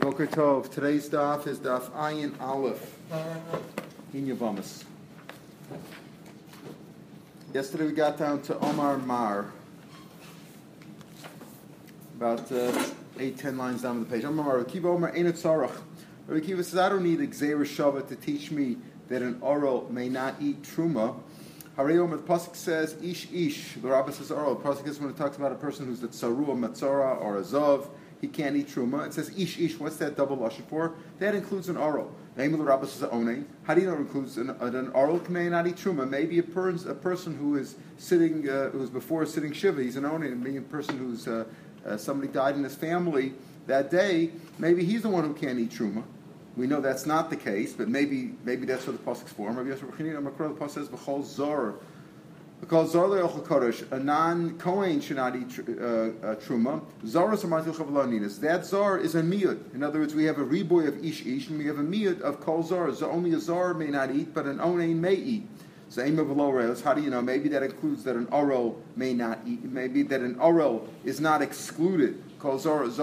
Boker Tov. Today's daf is daf Ayin Aleph in Yevamos. Yesterday we got down to Omar Mar, about uh, eight, ten lines down the page. Omar Mar, Kiva Omar Einat. Rabbi Kiva says, I don't need a Gzeir Shabbat to teach me that an oral may not eat truma. Harei Omer, the Pasuk says, Ish Ish. The Rabbah says oral. The Pasuk is when it talks about a person who's a Tsaru, a Matzora, or a Zov he can't eat truma. It says ish ish. What's that double lashon for? That includes an oral. Name of the rabbi says onein. How do you know it includes an, an oral? May not eat truma. Maybe a, per, a person who is sitting, uh, who's before sitting shiva, he's an onein. Maybe a person who's uh, uh, somebody died in his family that day. Maybe he's the one who can't eat truma. We know that's not the case, but maybe maybe that's what the pasuk's for. Maybe that's what the pasuk says b'chol zor because Zar Kodesh, a non Kohen should not eat uh, uh, truma. Zara Samatil Chavlaninas. That Zar is a miyud. In other words, we have a reboy of ish ish, and we have a miyud of kol zar. So only a zar may not eat, but an onain may eat. So aim of rails. How do you know? Maybe that includes that an oral may not eat. Maybe that an oral is not excluded. Kol zar is,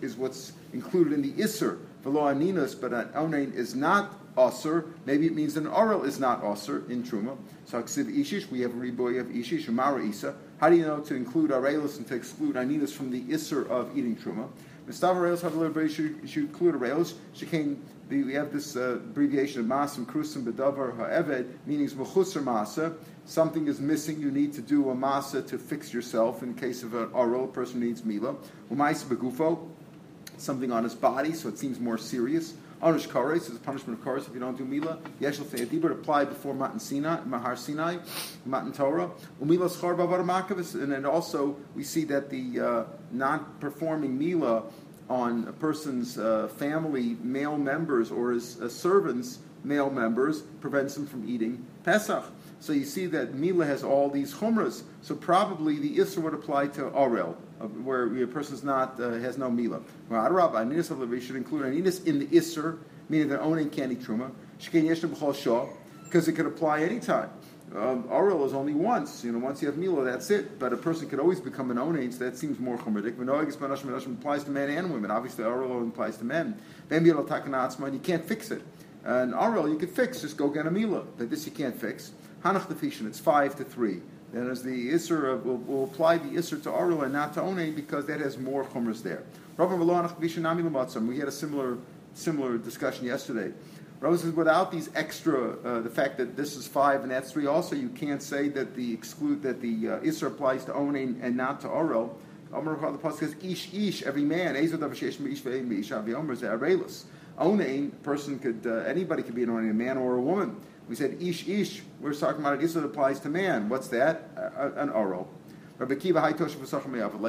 is what's included in the isser. Velo aninas, but an onain is not Aser. Maybe it means that an oral is not Aser in Truma. So Aksiv Ishish, we have a reboy of Ishish, Umara Isa. How do you know to include Arelis and to exclude Aninas from the Isser of eating Truma? Mistav Arelis have a little bit, should, include Arelis. She we have this uh, abbreviation of Masim Krusim Bedavar Ha'eved, meaning Mechusar Masa. Something is missing, you need to do a Masa to fix yourself. In case of an oral, a person needs Mila. Umais Begufo, something on his body, so it seems more serious. Onish Kares is a punishment of Kares if you don't do Mila. Yeshel Fe'edibur applied before Matan Sinai, Mahar Sinai, Matan Torah. Umila Schar Bavar and then also we see that the uh, not performing Mila on a person's uh, family male members or his uh, servants male members prevents him from eating Pesach. So you see that Mila has all these chumras. So probably the Isra would apply to Arel, where a person's not uh, has no Mila. Anis should include Aninus in the Isser, meaning that owning candy truma. Because it could apply anytime. Um, is only once. You know, once you have Mila, that's it. But a person could always become an onain, so that seems more chumradik. Menoagis applies to men and women. Obviously, Arel applies to men. Then you can't fix it. And Arel you could fix, just go get a Mila. But this you can't fix. Hanach defishin, it's five to three. Then as the Isser, uh, we'll, we'll, apply the Isser to Arul and not to Onein because that has more chumras there. We had a similar similar discussion yesterday. Rose says without these extra, uh, the fact that this is five and that's three, also you can't say that the exclude that the uh, Isser applies to Onein and not to Arul. Amar the pasuk says ish ish every man. Onein person could uh, anybody could be an Onein, a man or a woman. We said ish ish. We're talking about it. that applies to man. What's that? Uh, an oral. Rabbi Kiva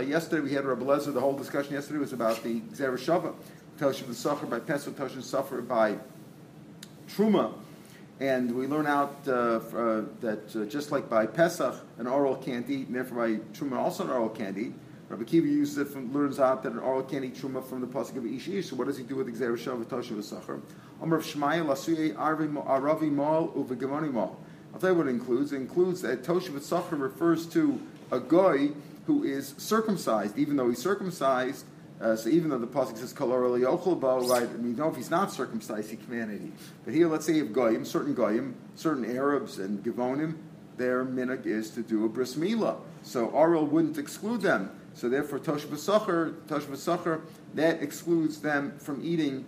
Yesterday we had Rabbi Lezer. The whole discussion yesterday was about the Zera Shava. Toshav V'Sachar by Pesach, Toshav Suffer by Truma. And we learn out uh, uh, that uh, just like by Pesach, an oral can't eat, and therefore by Truma also an oral can't eat. Rabbi Kiva uses it from, learns out that an oral can't eat truma from the pasuk of ish ish. So what does he do with the gzera shav v'toshav v'sachar? Amr of Shmaya lasuye aravi mal mal. I'll tell you what it includes. It includes that toshav v'sachar refers to a guy who is circumcised, even though he's circumcised. Uh, so even though the pasuk says kolor bo, right? I mean, know if he's not circumcised, he can't eat. But here, let's say of goyim, certain goyim, certain Arabs and givonim, their minhag is to do a bris milah. So Arel wouldn't exclude them. So therefore, Tosh B'Sachar, Tosh B'Sachar, that excludes them from eating.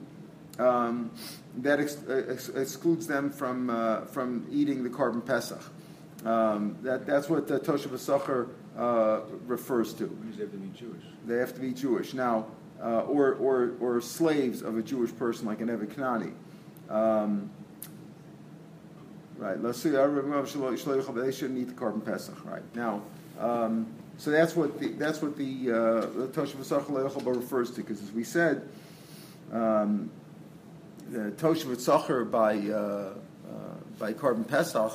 Um, that ex- ex- excludes them from uh, from eating the korban pesach. Um, that, that's what the Tosh B'Sachar uh, refers to. They have to be Jewish. They have to be Jewish now, uh, or, or or slaves of a Jewish person like an Evet Kanani. Um, right. Let's see. They shouldn't eat the korban pesach. Right now. Um, so that's what the, that's what the uh, Toshav refers to, because as we said, um, the Toshav by uh, uh, by korban Pesach,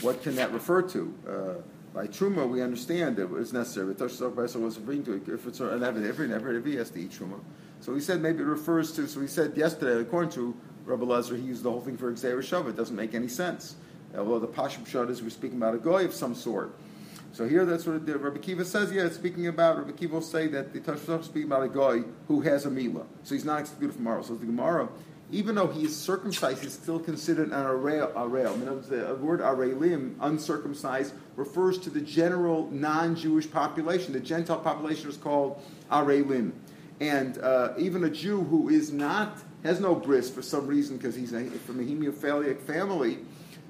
what can that refer to? Uh, by Truma, we understand it was necessary, but Toshav Tzachar was referring to it. If it's an every every every has to eat Truma. So he said maybe it refers to. So he said yesterday, according to Rabbi Lezer, he used the whole thing for Xer Shav. It doesn't make any sense. Although the Pashim Shad is we're speaking about a Goy of some sort. So here, that's what the, Rabbi Kiva says. Yeah, it's speaking about Rabbi Kiva will say that the Tashbazach is speaking about a guy who has a mila, so he's not excluded from Mara. So the Gemara, even though he is circumcised, he's still considered an arail. arail. I mean, the word arelim, uncircumcised, refers to the general non-Jewish population. The Gentile population is called arelim, and uh, even a Jew who is not has no bris for some reason because he's a, from a hemophiliac family,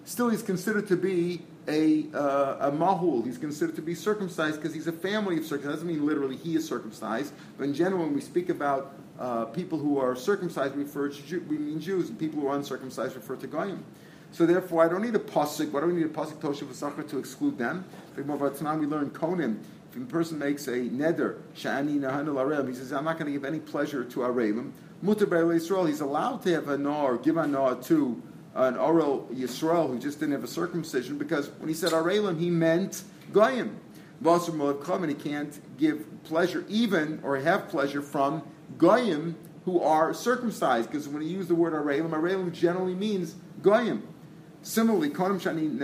still he's considered to be a, uh, a mahul. He's considered to be circumcised because he's a family of circumcised. Doesn't mean literally he is circumcised, but in general, when we speak about uh, people who are circumcised, refer to Jew, we mean Jews, and people who are uncircumcised refer to goyim. So therefore, I don't need a pasuk. Why do we need a pasuk toshav v'sachar to exclude them? Tonight we learn konim. If a person makes a neder, shani nahan he says, I'm not going to give any pleasure to arelim. Mutar Israel, he's allowed to have a nor, give a nor to an oral Yisrael who just didn't have a circumcision because when he said arelim, he meant goyim. And he can't give pleasure even or have pleasure from goyim who are circumcised because when he used the word arelim, arelim generally means goyim. Similarly, konim shani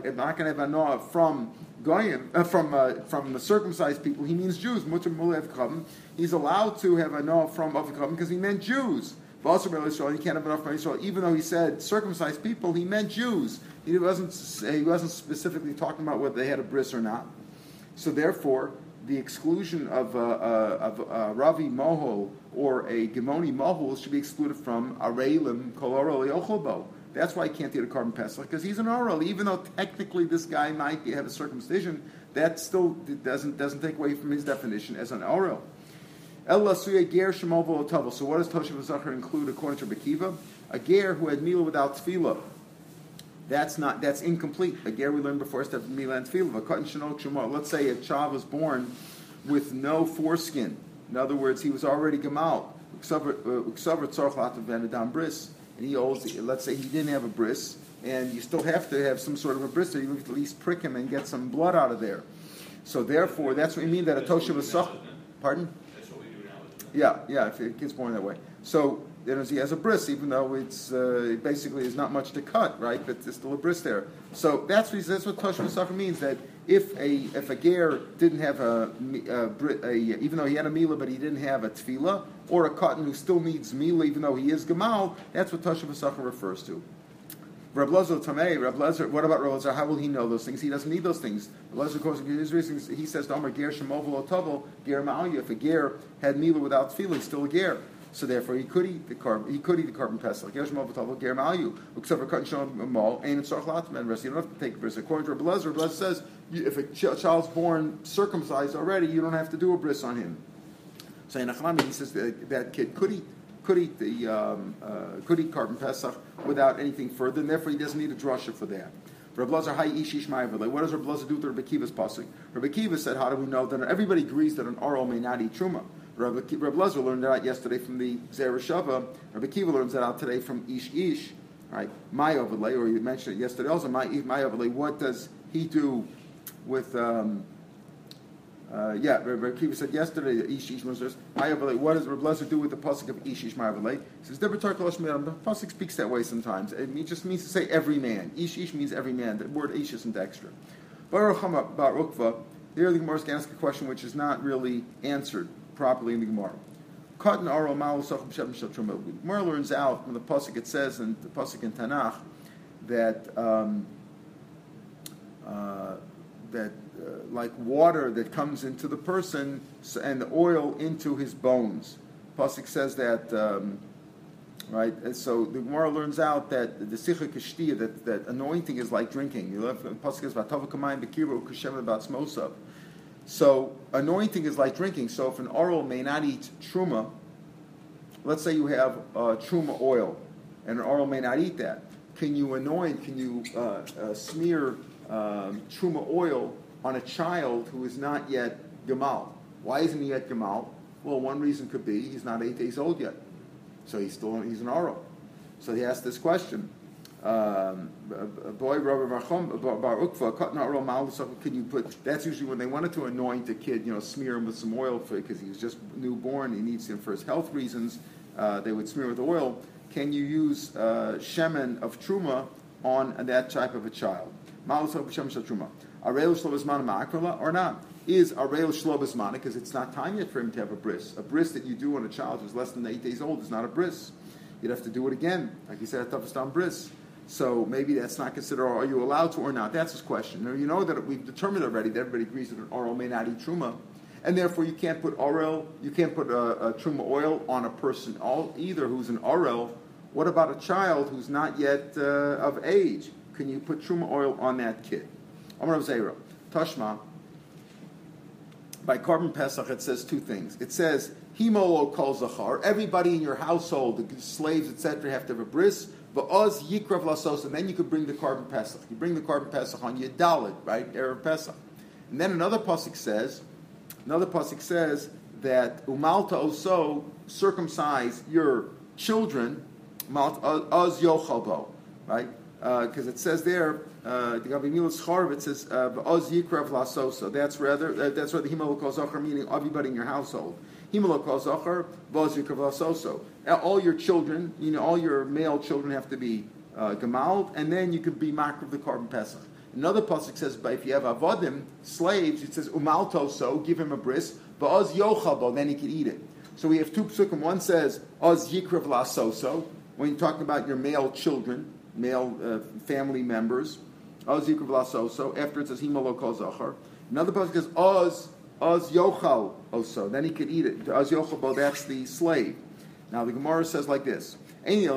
if I'm not going to have a from goyim, uh, from uh, from the circumcised people, he means Jews. Mutter mulev He's allowed to have a noah from avkavim because he meant Jews. Also, Israel, he can't have enough from Israel. Even though he said circumcised people, he meant Jews. He wasn't he wasn't specifically talking about whether they had a bris or not. So therefore, the exclusion of, uh, uh, of uh, Ravi Mohol or a Gemoni Mohol should be excluded from Arelim Kolorol Yochobo. That's why he can't eat a korban pesach because he's an oral. Even though technically this guy might have a circumcision, that still doesn't doesn't take away from his definition as an oral. So what does Toshav Zachar include according to Bekiva? A ger who had mila without tefillah. That's not that's incomplete. A ger we learned before is to have mila and tefillah. Let's say a child was born with no foreskin. In other words, he was already gamal. Uh, and he owes, let's say he didn't have a bris, and you still have to have some sort of a bris, so you have to at least prick him and get some blood out of there. So therefore, that's what we mean that a tosha was Pardon? Yeah, yeah, if it gets born that way. So he has a bris, even though it's uh, basically is not much to cut, right? But there's still a bris there. So that's that's what Tosh Musafa means. That if a if a ger didn't have a, a, a, even though he had a mila, but he didn't have a tefila, or a cotton who still needs mila, even though he is gamal, that's what Tosh Musafa refers to. Rab Lezer Tamei, what about Lezer? How will he know those things? He doesn't need those things. Lezer, of course, his reasons, he says, Domer Ger Shemovel Otovel, Ger Ma'alya. If a Ger had Mila without feeling, still a Ger. So therefore, he could eat the korban. He could eat the korban pesach. You don't have to take a bris. According to Rab Lezer, Rab Lezer says, if a child's born circumcised already, you don't have to do a bris on him. So in Achlami, he says that, that kid could eat could eat the um, uh, could eat korban pesach without anything further, and therefore he doesn't need a drasha for that. Rabbi Lazar, hi ishish What does Rabbi do to Rabbi Kiva's pasuk? Rabbi Kiva said, "How do we know that everybody agrees that an oral may not eat truma?" Rabbi, Rabbi Lazar learned that out yesterday from the Zereshava. Rabbi Kiva learns that out today from Ish Ish. Right, my overlay, or you mentioned it yesterday also. My my overlay. What does he do with? Um, uh, yeah, Rabbi Kiva said yesterday that Ish Ish says, What does Rabbi Lezer do with the pasuk of Ish Ish Ma'avalei? He says, The pasuk speaks that way sometimes. It just means to say every man. Ish Ish means every man. The word Ish isn't extra. Baruch Ukva, here the Gemara is going to ask a question which is not really answered properly in the Gemara. Katan Aro Gemara learns out from the pasuk it says in the pasuk in Tanakh that um, uh, that uh, like water that comes into the person and oil into his bones. Pasuk says that, um, right? And so the Gemara learns out that the sicha kishtia, that, that anointing is like drinking. You love Pasuk says vatavakamayim bekiru kushem about. So anointing is like drinking. So if an oral may not eat truma, let's say you have uh, truma oil, and an oral may not eat that. Can you anoint? Can you uh, uh, smear um, truma oil on a child who is not yet Gamal. Why isn't he yet Gamal? Well, one reason could be he's not eight days old yet. So he's still he's an Aro. So he asked this question. Um, boy, Rabbi Bar Ukva, can you put, that's usually when they wanted to anoint a kid, you know, smear him with some oil because he was just newborn, he needs him for his health reasons, uh, they would smear with oil. Can you use uh, shemen of truma on that type of a child? Truma. Or not? Is Areil Shlobismana, because it's not time yet for him to have a bris. A bris that you do on a child who's less than eight days old is not a bris. You'd have to do it again, like you said at Tafastam bris. So maybe that's not considered, are you allowed to or not? That's his question. Now, you know that we've determined already that everybody agrees that an oral may not eat truma, and therefore you can't put oil, you can't put a, a truma oil on a person all, either who's an oral. What about a child who's not yet uh, of age? Can you put truma oil on that kid? Amar Zera, Tashma. By korban pesach, it says two things. It says himolo kol zachar. Everybody in your household, the slaves, etc., have to have a bris. Va'oz yikrav lasos, and then you could bring the korban pesach. You bring the korban pesach on your right? Erev pesach. And then another pasuk says, another pasuk says that umalta also circumcise your children, oz yochalbo, right? Because uh, it says there, uh, the Gavimilas Charv, it says oz yikrav lasosa. That's rather uh, that's rather kol meaning everybody in your household. All your children, you know, all your male children have to be uh, and then you can be makr of the korban pesach. Another pasuk says, but if you have avodim, slaves, it says umalto so, give him a bris, but oz yochabo, then he can eat it. So we have two psukim. One says oz yikrav lasoso, when you're talking about your male children, male uh, family members, oz yikrav lasoso. After it says himalo kol. Another pasuk says oz oz yochal oso, then he could eat it. Oz yochabo, that's the slave. Now the Gemara says like this. It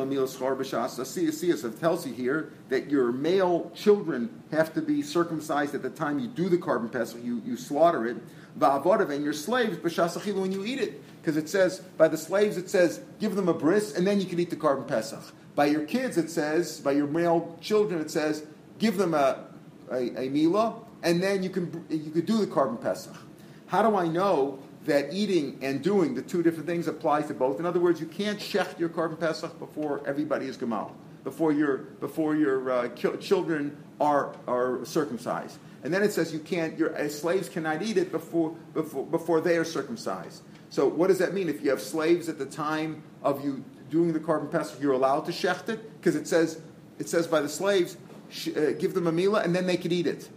tells you here that your male children have to be circumcised at the time you do the korban pesach, you, you slaughter it. And your slaves, when you eat it. Because it says, by the slaves, it says, give them a bris, and then you can eat the korban pesach. By your kids, it says, by your male children, it says, give them a, a, a mila, and then you can, you can do the korban pesach. How do I know that eating and doing the two different things applies to both. In other words, you can't shecht your korban pesach before everybody is gemal, before your before your uh, children are are circumcised. And then it says you can't your uh, slaves cannot eat it before before before they are circumcised. So what does that mean? If you have slaves at the time of you doing the korban pesach, you're allowed to shecht it because it says it says by the slaves uh, give them a mila and then they could eat it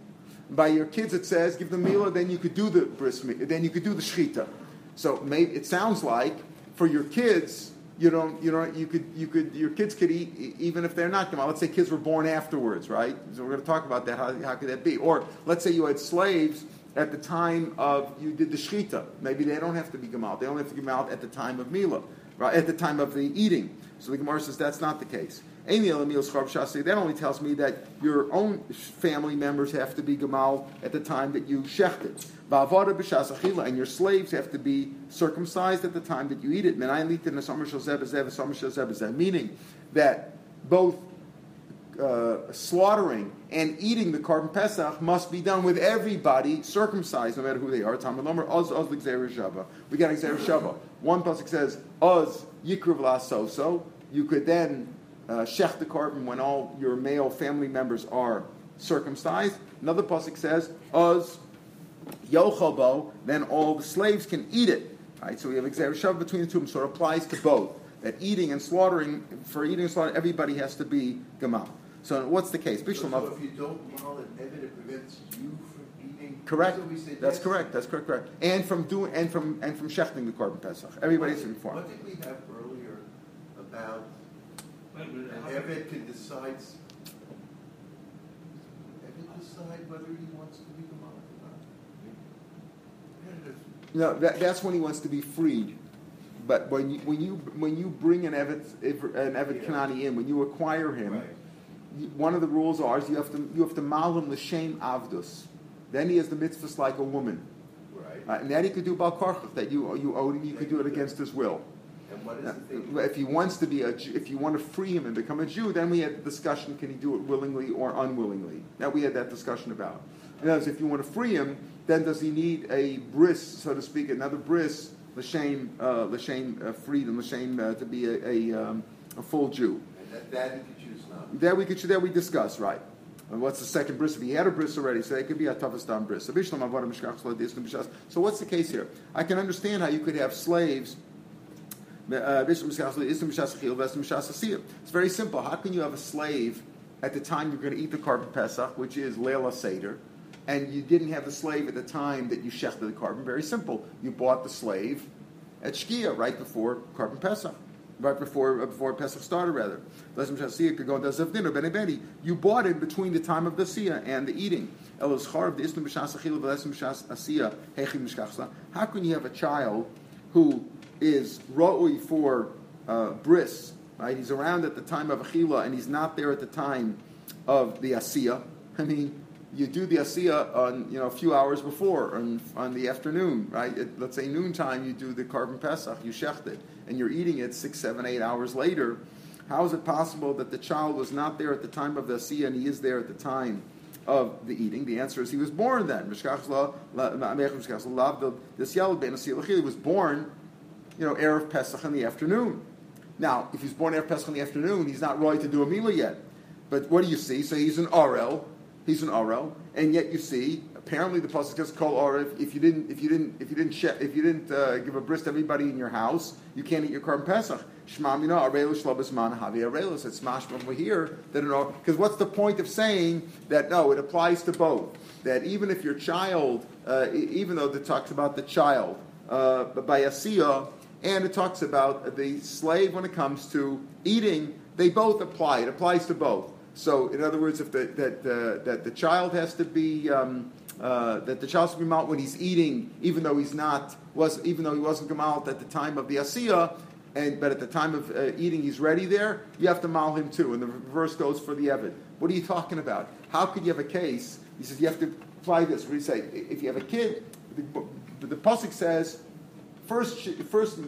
by your kids it says give them mila, then you could do the bris, then you could do the shchita. So maybe it sounds like for your kids, you don't, you know, you could, you could, your kids could eat even if they're not Gamal. Let's say kids were born afterwards, right? So we're going to talk about that. How, how could that be? Or let's say you had slaves at the time of you did the shchita. Maybe they don't have to be Gamal. They only have to be Gamal at the time of Mila, right? At the time of the eating. So the Gemara says that's not the case. That only tells me that your own family members have to be Gamal at the time that you shecht it. And your slaves have to be circumcised at the time that you eat it. Meaning that both uh, slaughtering and eating the korban pesach must be done with everybody circumcised, no matter who they are. We got. One pasuk says, Oz yikruv la so. You could then uh, shech the korban when all your male family members are circumcised. Another pasuk says, "Uz yochabo," then all the slaves can eat it. Right, so we have exer between the two, so it applies to both. That eating and slaughtering, for eating and slaughtering, everybody has to be gamal. So what's the case? So, so if you don't mal an evid, it prevents you from eating. Correct. That's, that's correct. That's correct. Correct. And from doing and from and from shechting the korban pesach. Everybody's informed. What did we have earlier about and Evid can decide, Evid decide whether he wants to be or not. No, that, that's when he wants to be freed. But when you when you when you bring an Evid an Evid yeah. Kanani in, when you acquire him, right. one of the rules are is you have to you have to mal him the shame avdus. Then he has the mitzvahs like a woman. Right. Uh, and that he could do bal that you you owed him, you could do it against his will. If he wants to be a, Jew, if you want to free him and become a Jew, then we had the discussion: can he do it willingly or unwillingly? Now we had that discussion about. In other words, if you want to free him, then does he need a bris, so to speak, another bris, l'shem, uh, l'shem uh, freedom, l'shem uh, to be a, a, um, a full Jew? That, that he could choose not. That we could that we discuss, right? And what's the second bris? If he had a bris already, so it could be a toughest bris. So what's the case here? I can understand how you could have slaves it's very simple. How can you have a slave at the time you're going to eat the korban pesach, which is Leila Seder, and you didn't have the slave at the time that you shechted the korban. Very simple. You bought the slave at Shkia right before korban Pesach, right before uh, before Pesach started rather. You bought it between the time of the Siyah and the eating. How can you have a child who is roi for uh, bris, right? He's around at the time of Achila and he's not there at the time of the Asiyah. I mean, you do the Asiyah on, you know, a few hours before, on, on the afternoon, right? At, let's say noontime, you do the korban Pesach, you shecht it, and you're eating it six, seven, eight hours later. How is it possible that the child was not there at the time of the Asiyah and he is there at the time of the eating? The answer is he was born then. He was born, you know, Erev Pesach in the afternoon. Now, if he's born Erev Pesach in the afternoon, he's not right to do a Mila yet. But what do you see? So he's an Arel, he's an Arel, and yet you see apparently the pasuk says kol orif. If you didn't, if you didn't, if you didn't, if you didn't uh, give a bris to everybody in your house, you can't eat your korban pesach. Shmamina arelus shlobis man havi arelus. It's mashma over here that because what's the point of saying that? No, it applies to both. That even if your child, uh, even though it talks about the child uh, by asiya, and it talks about the slave when it comes to eating, they both apply. It applies to both. So, in other words, if the, that, uh, that the child has to be um, uh, that the child should be malt when he's eating, even though he's not was even though he wasn't gemalt at the time of the asiyah, and but at the time of uh, eating he's ready there. You have to mal him too, and the reverse goes for the evid. What are you talking about? How could you have a case? He says you have to apply this. What do you say? If you have a kid, the, the pasuk says. First, first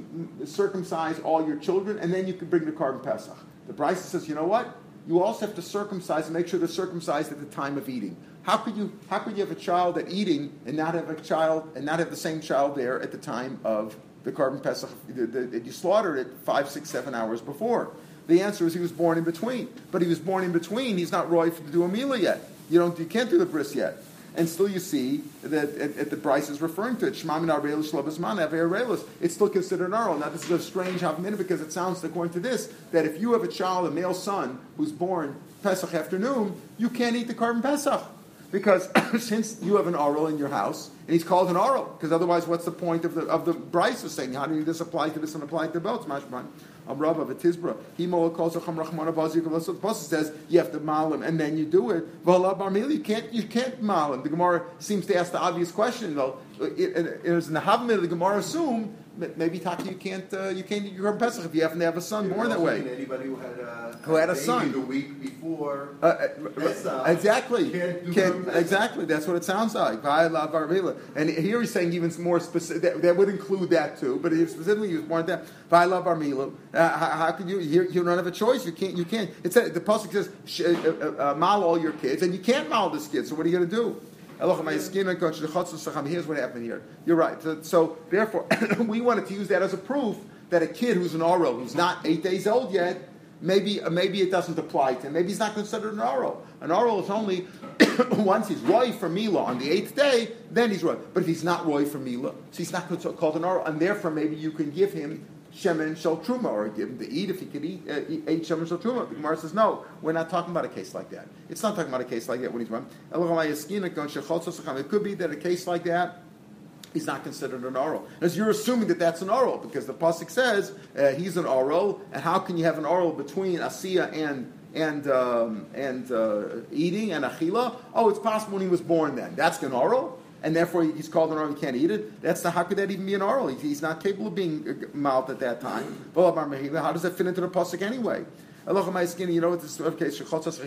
circumcise all your children, and then you can bring the korban pesach. The Braisa says, you know what? You also have to circumcise and make sure they're circumcised at the time of eating. How could you how could you have a child at eating and not have a child and not have the same child there at the time of the korban pesach that you slaughtered it five, six, seven hours before? The answer is he was born in between. But he was born in between. He's not roy to do a mila yet. You don't you can't do the bris yet. And still, you see that at, at the Braisa is referring to it. It's still considered an oral. Now, this is a strange havmina because it sounds, according to this, that if you have a child, a male son, who's born Pesach afternoon, you can't eat the korban Pesach. Because since you have an oral in your house, and he's called an oral, because otherwise, what's the point of the of the Braisa saying how do you this apply to this and apply to both? Mashman. Amrav of a Tizbra. He calls a Chamrachman of The Pasuk says you have to malim and then you do it. Vala Barmil, you can't you can't malim. The Gemara seems to ask the obvious question though. It, it, it is in the Havmil, the Gemara assume maybe Taki, you can't uh, you can't eat your Pesach if you happen to have a son born that way. Anybody who had a, who had a, son the week before uh, uh, exactly can't can't, exactly that's what it sounds like. And here he's saying even more specific. That, that would include that too, but specifically he was born that. love Barmila. Uh, how, how can you? You, you don't have a choice. You can't. You can't. It's a, the pasuk says uh, uh, uh, mal all your kids, and you can't mal this kid. So what are you going to do? Here's what happened here. You're right. So, therefore, we wanted to use that as a proof that a kid who's an oral, who's not eight days old yet, maybe maybe it doesn't apply to him. Maybe he's not considered an oral. An oral is only once he's roy for Mila on the eighth day, then he's roy. But if he's not roy for Mila, so he's not called an oral, and therefore maybe you can give him shemen shel truma, or give him to eat if he could eat, uh, eat shemen shel truma. The Gemara says, no, we're not talking about a case like that. It's not talking about a case like that when he's run. It could be that a case like that he's not considered an oral. As you're assuming that that's an oral, because the pasuk says uh, he's an oral, and how can you have an oral between asiya and and um, and uh, eating and achila? Oh, it's possible when he was born. Then that's an oral and therefore he's called an oral and can't eat it. That's the how could that even be an oral? He's not capable of being uh, mouthed at that time. How does that fit into the pasuk anyway? You know what this okay?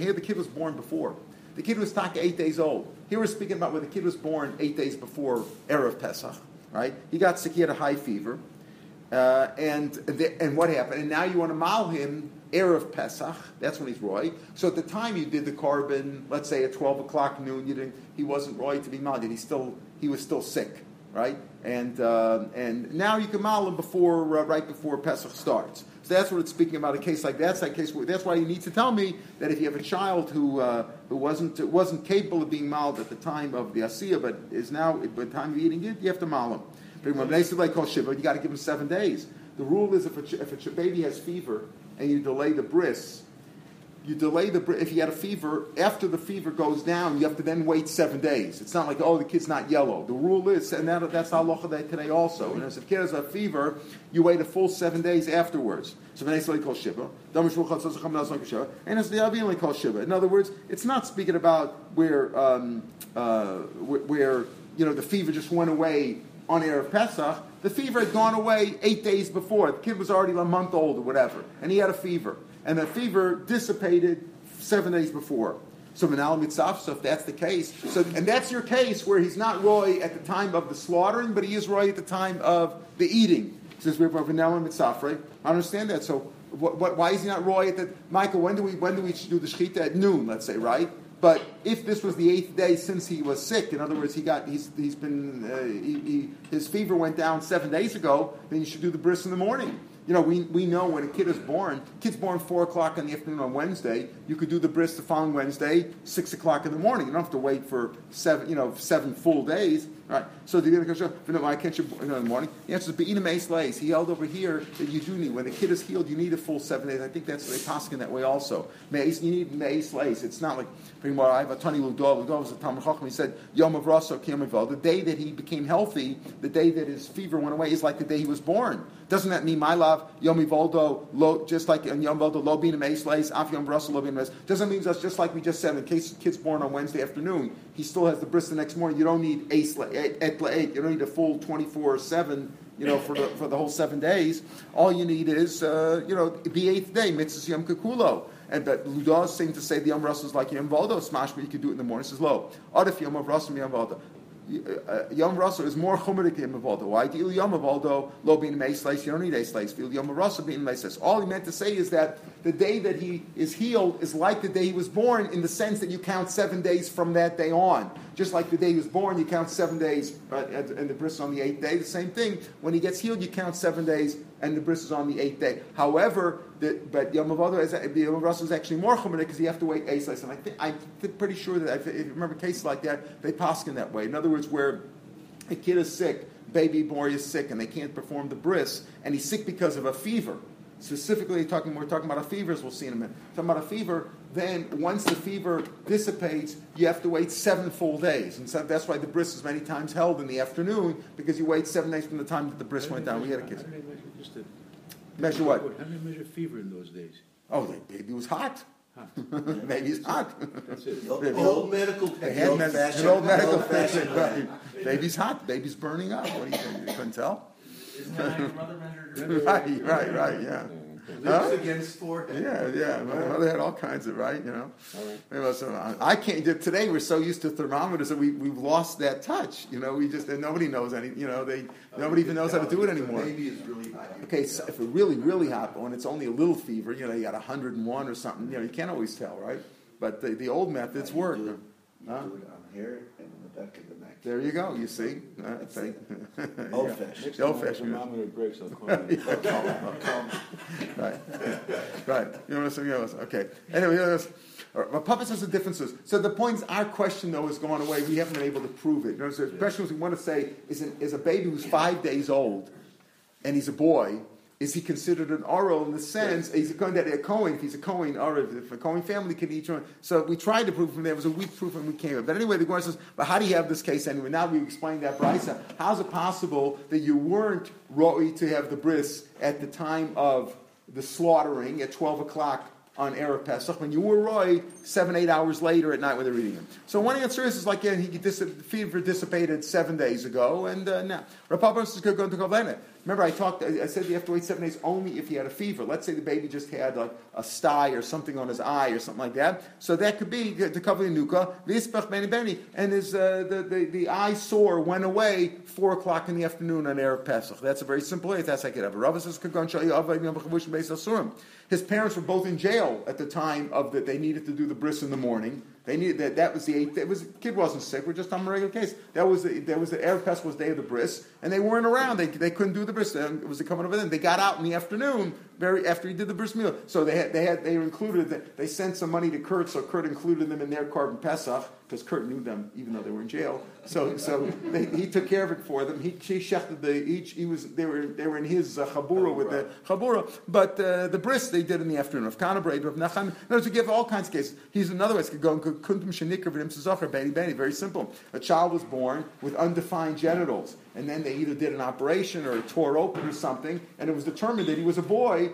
Here the kid was born before. The kid was taka eight days old. Here we're speaking about where the kid was born eight days before erev Pesach. Right? He got sick. He had a high fever. Uh, and the, and what happened? And now you want to mal him Erev Pesach, that's when he's roy. So at the time you did the korban, let's say at 12 o'clock noon, you didn't, he wasn't roy to be maled. He still, he was still sick, right? And, uh, and now you can mal him before, uh, right before Pesach starts. So that's what it's speaking about a case like that. That's that case. That's why you need to tell me that if you have a child who uh, who wasn't wasn't capable of being maled at the time of the asiyah, but is now by the time of eating it, you have to mal him. But when they like shiva, you got to give him seven days. The rule is if a, if a baby has fever and you delay the bris, you delay the bris. if you had a fever after the fever goes down, you have to then wait seven days. It's not like oh the kid's not yellow. The rule is, and that, that's halacha today also. And as a kid has a fever, you wait a full seven days afterwards. So and. In other words, it's not speaking about where um, uh, where you know the fever just went away on of Pesach. The fever had gone away eight days before. The kid was already a month old or whatever, and he had a fever and the fever dissipated seven days before. So Manal Mitzaf, so if that's the case, so and that's your case where he's not Roy at the time of the slaughtering, but he is Roy at the time of the eating. Says we're Manal Mitzaf, right? I understand that. So what, what, why is he not Roy at the Michael? When do we when do we do the shechita at noon? Let's say, right? But if this was the eighth day since he was sick, in other words, he got he's, he's been uh, he, he, his fever went down seven days ago, then you should do the bris in the morning. You know, we, we know when a kid is born, kid's born 4 o'clock in the afternoon on Wednesday, you could do the bris the following Wednesday, 6 o'clock in the morning. You don't have to wait for seven, you know, seven full days. Right. So the question, why can't you in the morning? The answer is Be'ina lays. He held over here that you do need, when the kid is healed, you need a full seven days. I think that's they pass in that way also. Mace, you need lays. It's not like, I have a Tani Ludov, Ludov was a Chacham, he said, Yom of Rasso, The day that he became healthy, the day that his fever went away, is like the day he was born. Doesn't that mean my love, Yom Voldo, lo, just like in Yom Voldo, Lo Be'ina Mace lays, Af Yom. Doesn't mean that's just like we just said, in case kid's born on Wednesday afternoon, he still has the bris the next morning. You don't need Ace, et, you don't need a full 24 7, you know, for the, for the whole seven days. All you need is, uh, you know, the eighth day, mitzvah yom kekulo. And but Ludah saying to say the Yom Russell is like Yom Valdo, smash, but you could do it in the morning. It says low. Adif Yom Russell Yom Valdo. Uh, Yom Rasa is more chumeric Yom Avaldo. Why? Yom Avaldo, lo being May slice, you don't need a slice. Yom Rasa being May slice. All he meant to say is that the day that he is healed is like the day he was born in the sense that you count seven days from that day on. Just like the day he was born, you count seven days, and the bris on the eighth day. The same thing. When he gets healed, you count seven days, and the bris is on the eighth day. However, the, but Yom Avada is Yom Rasa is actually more chumeric because you have to wait eight slices. And I think I'm pretty sure that if you remember cases like that, they pass in that way. In other words, where a kid is sick, baby boy is sick, and they can't perform the bris, and he's sick because of a fever specifically talking, we're talking about a fever, as we'll see in a minute. Talking about a fever, then once the fever dissipates, you have to wait seven full days. And so that's why the bris is many times held in the afternoon, because you wait seven days from the time that the bris went down. We had a kid. Measure, measure what? How do they measure fever in those days? Oh, the baby was hot. Maybe it's hot. That's it. The old medical they had old med- old medical patient. Right. Baby's hot. Baby's burning up. What do you think? You couldn't tell? Isn't that your mother measured Right, right, right, yeah. Mm-hmm. Lips against forehead. Yeah, yeah. My mother had all kinds of right, you know. Right. Uh, I can't. Today we're so used to thermometers that we we've lost that touch. You know, we just and nobody knows any. You know, they oh, nobody even knows how to do it anymore. Baby is really hot. Okay, so if it's really really hot, when it's only a little fever, you know, you got 101 or something. You know, you can't always tell, right? But the, the old methods work. Huh? Do it on here and on the back of the neck. There you go. You see, uh, old fashioned. The old fashioned. Thermometer breaks. I'll call you. right, right. You know what I'm saying? Okay. Anyway, you know, but puppets has the differences. So the point is, our question though is going away. We haven't been able to prove it. You know, so the question was, we want to say is, an, is a baby who's five days old, and he's a boy is he considered an oral in the sense he's a going to a Cohen if he's a Cohen or if a Cohen family can each one. So we tried to prove from there. It was a weak proof and we came. Up. But anyway, the Gemara says, but how do you have this case anyway? Now we explained that brisa. How's it possible that you weren't roi to have the bris at the time of the slaughtering at twelve o'clock on Erev Pesach when you were roy seven, eight hours later at night when they're eating him. So one answer is, is like yeah, he dis- fever dissipated seven days ago, and uh, now Rav Papa is going to go Remember, I talked. I said you have to wait seven days only if he had a fever. Let's say the baby just had like a sty or something on his eye or something like that. So that could be to cover the nuka. And his uh, the, the the eye sore went away four o'clock in the afternoon on erev Pesach. That's a very simple way. That's I could have. Rav says his parents were both in jail at the time of that. They needed to do the bris in the morning. They needed that. That was the eighth. It was kid wasn't sick. We're just on a regular case. That was the, that was the erev Pesach was day of the bris, and they weren't around. They, they couldn't do the bris. It was coming over then. They got out in the afternoon very after he did the bris meal. So they had they had they included they sent some money to Kurt, so Kurt included them in their korban pesach because Kurt knew them even though they were in jail. So so they, he took care of it for them. He he shechted the each he was they were they were in his uh, chabura with the chabura, but uh, the bris they did in the afternoon. Of Kana Braid of Nacham. No, to give all kinds of cases. He's another way. Could go kuntum shenikar sezacher beni beni. Very simple. A child was born with undefined genitals, and then they either did an operation or tore open or something, and it was determined that he was a boy.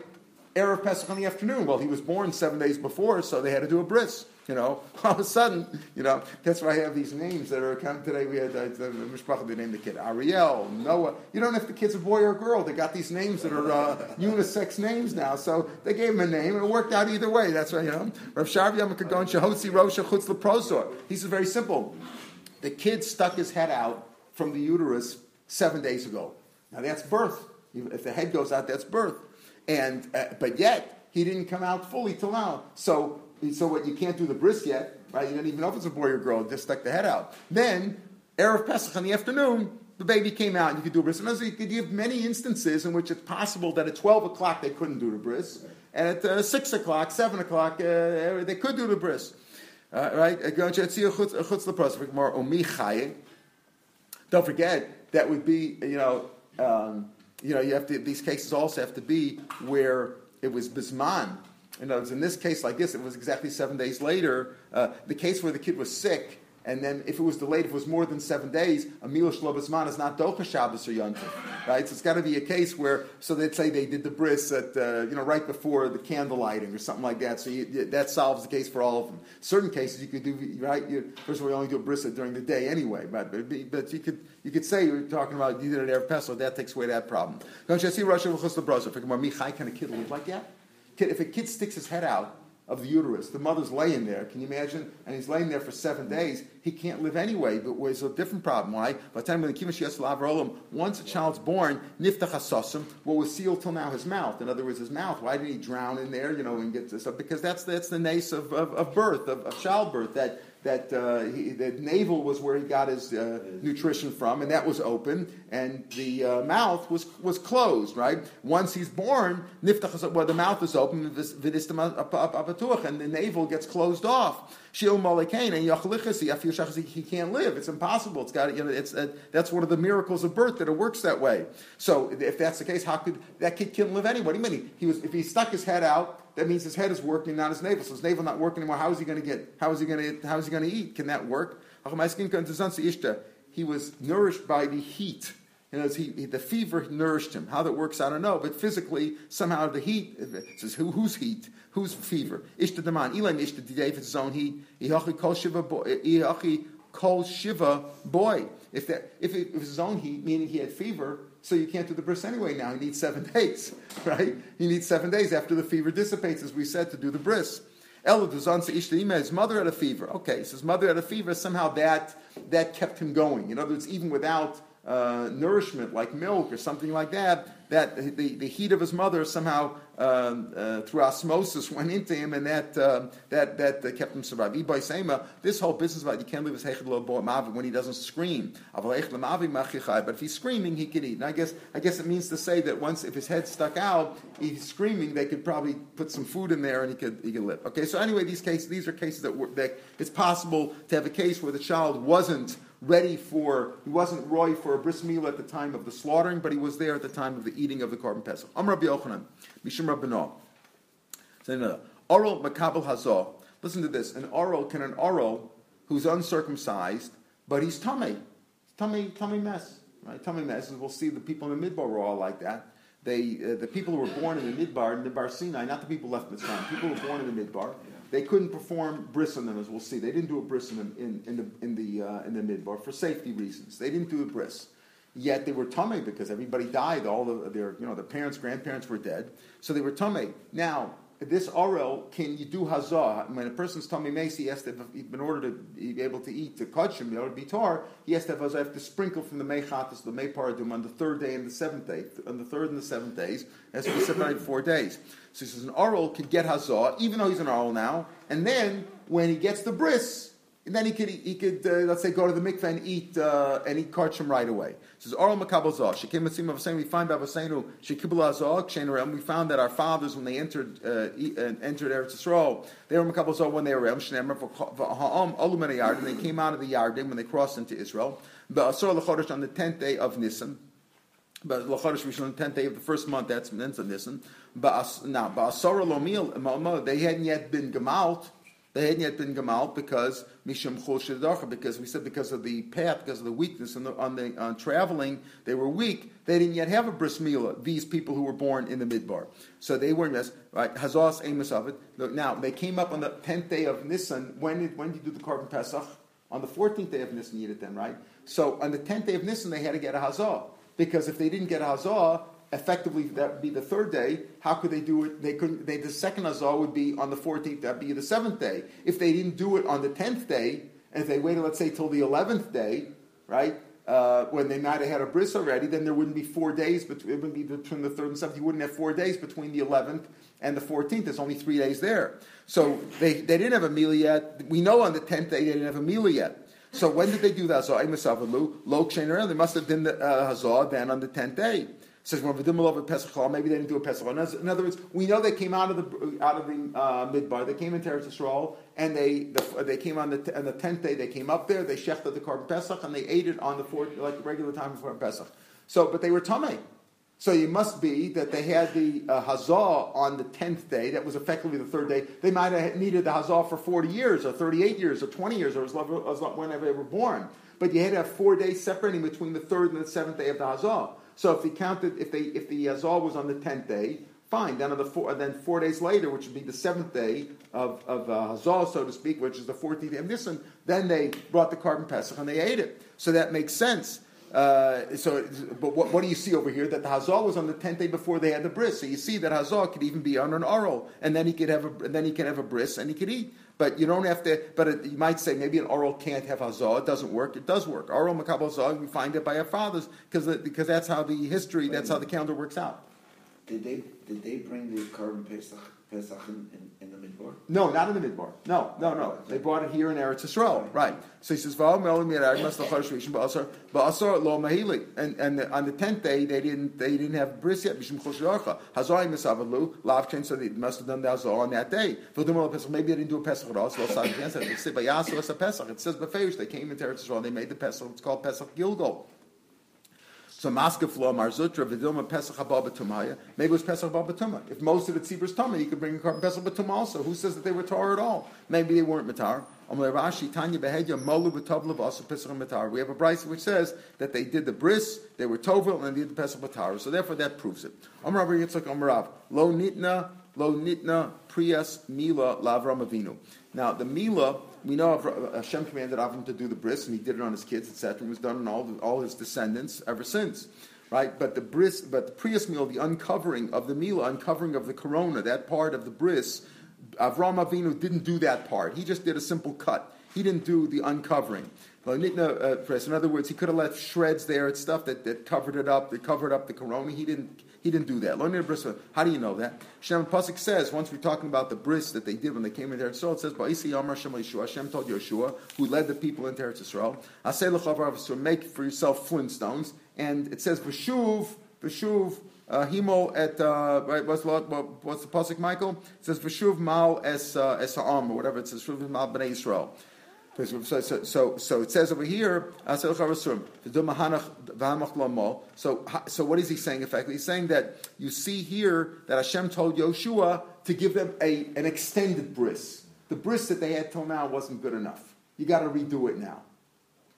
Erev Pesach in the afternoon. Well, he was born seven days before, so they had to do a bris. You know, all of a sudden, you know, that's why I have these names that are coming today. We had uh, the Mishpacha, they named the kid Ariel, Noah. You don't know if the kid's a boy or a girl. They got these names that are uh, unisex names now. So they gave him a name, and it worked out either way. That's right, you know. Rav Yamakagon Shahotzi Rosha Chutz. He says very simple. The kid stuck his head out from the uterus seven days ago. Now that's birth. If the head goes out, that's birth. And uh, but yet he didn't come out fully till now. So so what you can't do the bris yet, right? You don't even know if it's a boy or girl. Just stuck the head out. Then erev Pesach in the afternoon, the baby came out. and You could do a bris. And you could give many instances in which it's possible that at twelve o'clock they couldn't do the bris, and at uh, six o'clock, seven o'clock uh, they could do the bris. Uh, right? Don't forget that would be you know. Um, you know, you have to, these cases also have to be where it was bisman, in other words, in this case like this, it was exactly seven days later. Uh, the case where the kid was sick, and then if it was delayed, if it was more than seven days, a milosh lobasman is not docha Shabbos or yontif, right? So it's got to be a case where, so they'd say they did the bris at, uh, you know, right before the candle lighting or something like that. So you, that solves the case for all of them. Certain cases you could do, right? You, first of all, you only do a bris during the day anyway, but, but you could you could say you're talking about you did it at Pesach, that takes away that problem. Don't you see Russia? Can a kid live like that? if a kid sticks his head out of the uterus, the mother's laying there. Can you imagine? And he's laying there for seven days. He can't live anyway. But it's a different problem. Why? By the time once a child's born, niftach what was sealed till now his mouth. In other words, his mouth. Why did he drown in there? You know, and get this up because that's that's the nace of, of, of birth, of, of childbirth. That that uh, he, the navel was where he got his uh, nutrition from, and that was open, and the uh, mouth was was closed. Right. Once he's born, well, the mouth is open, and the navel gets closed off. Shil and he can't live. It's impossible. It's got you know. It's uh, that's one of the miracles of birth that it works that way. So if that's the case, how could that kid can't live anyway? What do you mean? He was if he stuck his head out that means his head is working, not his navel. So his navel not working anymore. How is he going to get? How is he going to? How is he going to eat? Can that work? He was nourished by the heat. You know, he, the fever nourished him. How that works, I don't know. But physically, somehow the heat says who, whose heat, whose fever? Ishta daman ilan ishta David's own heat. Ihachi kol shiva boy. Kol shiva boy. If that if it was his own heat, meaning he had fever, so you can't do the bris anyway now. He needs seven days, right? He needs seven days after the fever dissipates, as we said, to do the bris. Ella his mother had a fever. Okay, so his mother had a fever. Somehow that that kept him going. In other words, even without uh, nourishment like milk or something like that, that the, the heat of his mother somehow uh, uh, through osmosis went into him, and that uh, that that uh, kept him survive. This whole business about you can't leave his hechel when he doesn't scream. But if he's screaming, he can eat. And I guess I guess it means to say that once if his head stuck out, he's screaming, they could probably put some food in there and he could he could live. Okay, so anyway, these cases these are cases that, were, that it's possible to have a case where the child wasn't ready for, he wasn't roy for a bris milah at the time of the slaughtering, but he was there at the time of the eating of the korban pesach. Am Rabbi Yochanan, Mishum Rabbanah. Oral makabel hazah. Listen to this. An oral can an oral who's uncircumcised, but he's tummy, tummy, tummy mess, right? Tummy mess. We'll see the people in the midbar were all like that. They, uh, the people who were born in the midbar, in the Bar Sinai, not the people left Mitzrayim, people who were born in the midbar, they couldn't perform bris on them, as we'll see. They didn't do a bris in, them in, in the in the uh, in the midbar for safety reasons. They didn't do a bris. Yet they were tummy because everybody died. All of their you know their parents, grandparents were dead, so they were tummy. Now this orel can you do hazah? When a person's tummy mace he has to in order to be able to eat to catch him in order be tar he has to have hazah have to sprinkle from the mechatas the meparadum on the third day and the seventh day on the third and the seventh days to be separated four days. So he says an oral can get hazah even though he's an oral now and then when he gets the bris and then he could he could uh, let's say go to the mikveh and eat uh, and eat karchim right away. It says oral makabel zah. She came of saying we find Babasenu she and we found that our fathers when they entered uh, entered Eretz Yisrael they were makabel zah when they were shnemer ha'am alu yard and they came out of the Yarden when they crossed into Israel. Ba'asor lechodesh on the tenth day of Nisan. But Lachodesh Rishon, the tenth day of the first month, that's Nisan. But now, Ba'asor lomil, they hadn't yet been gemalt they hadn't yet been gemalt because mishum chol because we said because of the path, because of the weakness on the, on the on traveling, they were weak. They didn't yet have a bris milah. These people who were born in the midbar, so they weren't this right. Hazas amos of. Now they came up on the tenth day of Nisan. When did when did you do the korban pesach? On the fourteenth day of Nisan, you did it then, right? So on the tenth day of Nisan, they had to get a hazah because if they didn't get a hazah, effectively that would be the third day. How could they do it? They couldn't. They, the second azar would be on the fourteenth. That'd be the seventh day. If they didn't do it on the tenth day, and if they waited, let's say, till the eleventh day, right? Uh, when they might have had a bris already, then there wouldn't be four days. Between, it wouldn't be between the third and seventh. You wouldn't have four days between the eleventh and the fourteenth. There's only three days there. So they, they didn't have a meal yet. We know on the tenth day they didn't have a meal yet. So when did they do the hazah? They must have done the uh, then on the tenth day says when V'dim Pesach maybe they didn't do a Pesach. In other words, we know they came out of the out of the uh, midbar. They came into Eretz Yisrael, and they the, they came on the on the tenth day. They came up there. They shechted the korban Pesach, and they ate it on the fourth like regular time before Pesach. So, but they were tamei. So it must be that they had the uh, hazah on the tenth day. That was effectively the third day. They might have needed the hazah for forty years, or thirty-eight years, or twenty years, or as whenever they were born. But you had to have four days separating between the third and the seventh day of the hazah. So if they counted, if they if the Azal was on the tenth day, fine. Then on the four, then four days later, which would be the seventh day of of uh, Hazal, so to speak, which is the fourteenth day of Nisan, then they brought the korban pesach and they ate it. So that makes sense. Uh, so, but what, what, do you see over here? That the Hazal was on the tenth day before they had the bris. So you see that Hazal could even be on an oral, and then he could have a, and then he can have a bris, and he could eat. But you don't have to. But it, you might say maybe an oral can't have Hazal. It doesn't work. It does work. Oral makabel Hazal. We find it by our fathers because because that's how the history. That's how the calendar works out. Did they did they bring the korban pesach Pesach in, in, in, the Midbar? No, not in the Midbar. No, no, no. They brought it here in Eretz Yisrael. Right. So he says, and and on the tenth day they didn't they didn't have bris yet. So they must have done the Azor on that day. Maybe they didn't do a Pesach at all. So it says Befeish, they came into Eretz Yisrael, they made the Pesach. It's called Pesach Gilgal. So Maskef Lo Mar Zutra Vidilma Pesach Haba. Maybe it was Pesach Haba. If most of the tzibur is tumah, you could bring a korban Pesach B'tumah also. Who says that they were tar at all? Maybe they weren't matar. We have a Braisa which says that they did the bris, they were tovel, and they did the pesach batar. So therefore, that proves it. Amar Yitzchak Amarav Lo nitna lo nitna prias mila lavram avinu. Now the mila we know Hashem commanded Avram to do the bris, and he did it on his kids, etc. It was done on all, all his descendants ever since, right? But the bris, but the prius meal, the uncovering of the mila, uncovering of the corona, that part of the bris, Avram Avinu didn't do that part. He just did a simple cut. He didn't do the uncovering. Uh, in other words, he could have left shreds there and stuff that, that covered it up, that covered up the corona. He didn't he didn't do that. How do you know that? Shem Pasuk says, once we're talking about the bris that they did when they came into Eretz Yisrael, it says, Ba'isi Yamar Shem Yeshua, Hashem told Yeshua, who led the people into Eretz Yisrael, Asay l'chavar make for yourself flintstones, and it says, V'shuv, V'shuv, uh, himo at uh, right, what's, what's the pasuk, Michael? It says v'shuv mal es uh, es ha'am or whatever. It says v'shuv mal bnei Yisrael. So, so, so, it says over here, so, so what is he saying effectively? He's saying that you see here that Hashem told Yoshua to give them a, an extended bris. The bris that they had till now wasn't good enough. You got to redo it now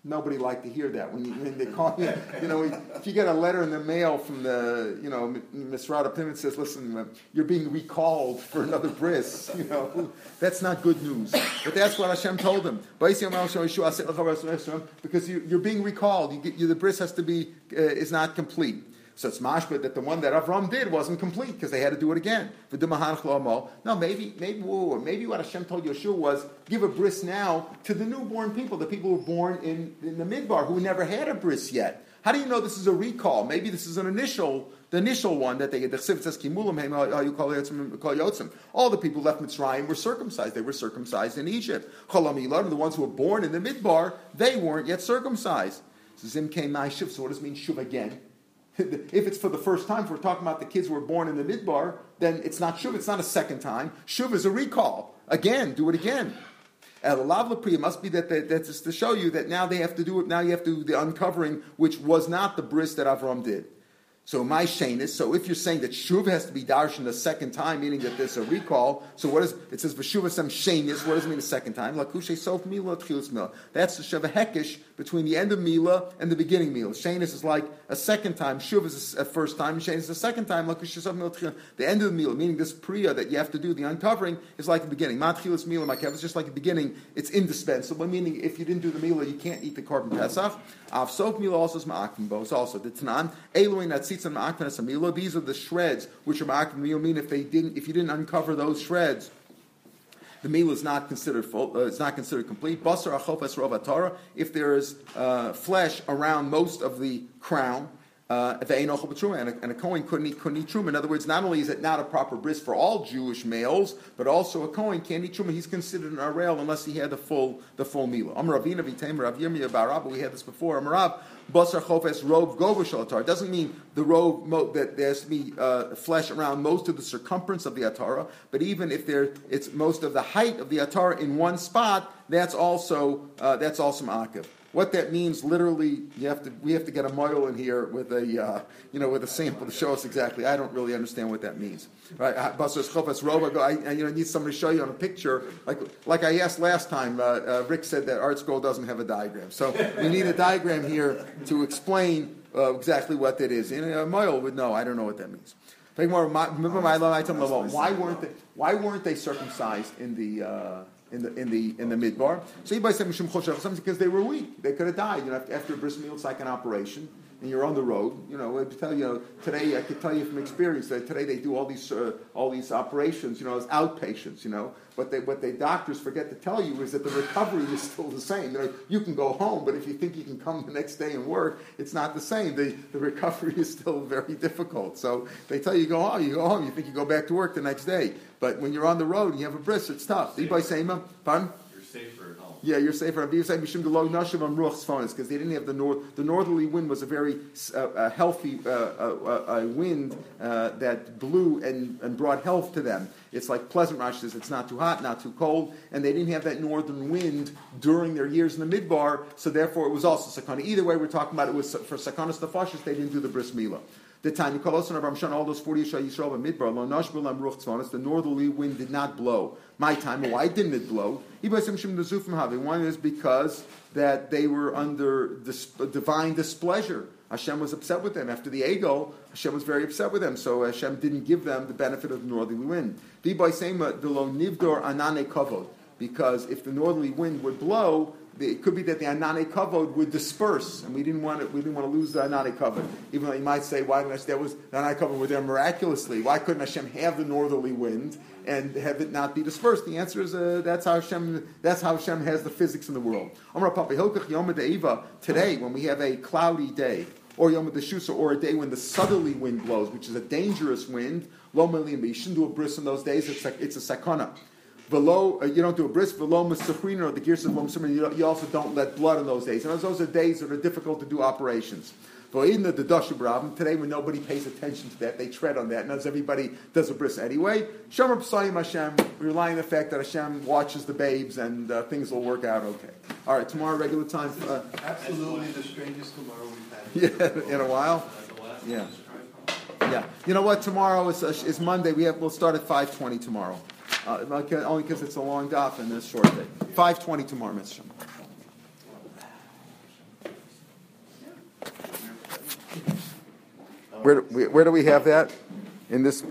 nobody liked to hear that when, you, when they call you. You know, if you get a letter in the mail from the, you know, Misrata Pimit says, "Listen, uh, you're being recalled for another bris." You know, that's not good news. But that's what Hashem told him. Because you, are being recalled. You get, you, the bris has to be uh, is not complete. So it's mashma that the one that Avram did wasn't complete because they had to do it again. No, maybe, maybe, maybe what Hashem told Yeshua was give a bris now to the newborn people, the people who were born in, in the midbar who never had a bris yet. How do you know this is a recall? Maybe this is an initial The initial one that they the Chsiv says Kimulim Kol oh, oh, Yotzim Kol Yotzim. All the people left Mitzrayim were circumcised. They were circumcised in Egypt. Cholamilad, the ones who were born in the Midbar, they weren't yet circumcised. So Zim came my Shiv. So what does it mean Shuv again? If it's for the first time, if we're talking about the kids who were born in the Midbar, then it's not Shuv. It's not a second time. Shuv is a recall. Again, do it again. Priya must be that, that that's to show you that now they have to do it. Now you have to do the uncovering, which was not the bris that Avram did. So my is So if you're saying that shuv has to be darshan the second time, meaning that there's a recall. So what is it says v'shuvasem shenis? What does it mean the second time? Lakushe sof mila tchilas mila. That's the shava hekish between the end of mila and the beginning mila. Shenis is like a second time. Shuv is a, first time. Shenis is a second time. Mila The end of the mila, meaning this priya that you have to do the uncovering, is like the beginning. Matchilas mila my is just like the beginning. It's indispensable. Meaning if you didn't do the mila, you can't eat the korban pesach. Av sof mila also is ma'akim bos also. The tanan eloin that's these are the shreds which are ma'akvan mean if they didn't, if you didn't uncover those shreds, the meal is not considered full. Uh, it's not considered complete. Basar achofes rovatara. If there is uh, flesh around most of the crown, uh, and a, and a Kohen couldn't eat, couldn't eat truma. In other words, not only is it not a proper bris for all Jewish males, but also a Kohen can't eat truma. He's considered an arel unless he had the full the full meal. Amar Ravina v'Tamer Rav. We had this before. Amarav basar chofes rov It doesn't mean the rov that there has to be uh, flesh around most of the circumference of the atara, but even if there it's most of the height of the atara in one spot, that's also uh, that's also ma'akiv. What that means, literally, you have to, we have to get a model in here with a, uh, you know, with a sample to show us exactly. I don't really understand what that means. Right? Uh, I, you know, need somebody to show you on a picture. Like, like I asked last time, uh, uh, Rick said that ArtScroll doesn't have a diagram. So we need a diagram here to explain uh, exactly what that is. And a model would know. I don't know what that means. Remember my why weren't they, why weren't they circumcised in the uh, in the in the in the midbar. So because they were weak. They could have died. You know, after a bris meal, it's like an operation, and you're on the road. You know, I tell you, today I could tell you from experience that today they do all these uh, all these operations. You know, as outpatients. You know, what they what the doctors forget to tell you is that the recovery is still the same. Like, you can go home, but if you think you can come the next day and work, it's not the same. The the recovery is still very difficult. So they tell you go home, you go home, you think you go back to work the next day. But when you're on the road and you have a bris, it's tough. Anybody say, pardon? Yeah, you're safer. Because they didn't have the north. The northerly wind was a very uh, healthy uh, uh, uh wind uh, that blew and, and brought health to them. It's like pleasant Rashi says it's not too hot, not too cold, and they didn't have that northern wind during their years in the midbar, so therefore it was also sakana. Either way, we're talking about it was for sakana stafashis. They didn't do the bris milah. The time Kolosan of Ramshan, all those 40 Yisrael Yisrael and Midbar, Lo Nashbul Am Ruch Tzvanis, the northerly wind did not blow. My time, why didn't it blow? One is because that they were under dis- divine displeasure. Hashem was upset with them. After the Egel, Hashem was very upset with them, so Hashem didn't give them the benefit of the northerly wind. Because if the northerly wind would blow, it could be that the anane kavod would disperse, and we didn't want to, we didn't want to lose the anane kavod. Even though you might say, why didn't there was the anane kavod were there miraculously? Why couldn't Hashem have the northerly wind and have it not be dispersed? The answer is uh, that's how Hashem that's how Hashem has the physics in the world. Today, when we have a cloudy day, or Yom Shusa, or a day when the southerly wind blows, which is a dangerous wind, you shouldn't do a bris in those days. It's a, it's a sakana. Below, uh, you don't do a bris. Below Masachrina or the Gears of you, you also don't let blood in those days. And those are days that are difficult to do operations. But even the Dashub today when nobody pays attention to that, they tread on that. And as everybody does a bris anyway, Shomer Psayim Hashem, we rely on the fact that Hashem watches the babes and uh, things will work out okay. All right, tomorrow, regular time. Uh, Absolutely the strangest tomorrow we've had. Yeah, in a while. Yeah. Yeah. You know what? Tomorrow is, uh, is Monday. We have, we'll start at 5.20 tomorrow. Uh, only because it's a long daf and a short day. 520 tomorrow, Mr. Where, where do we have that? In this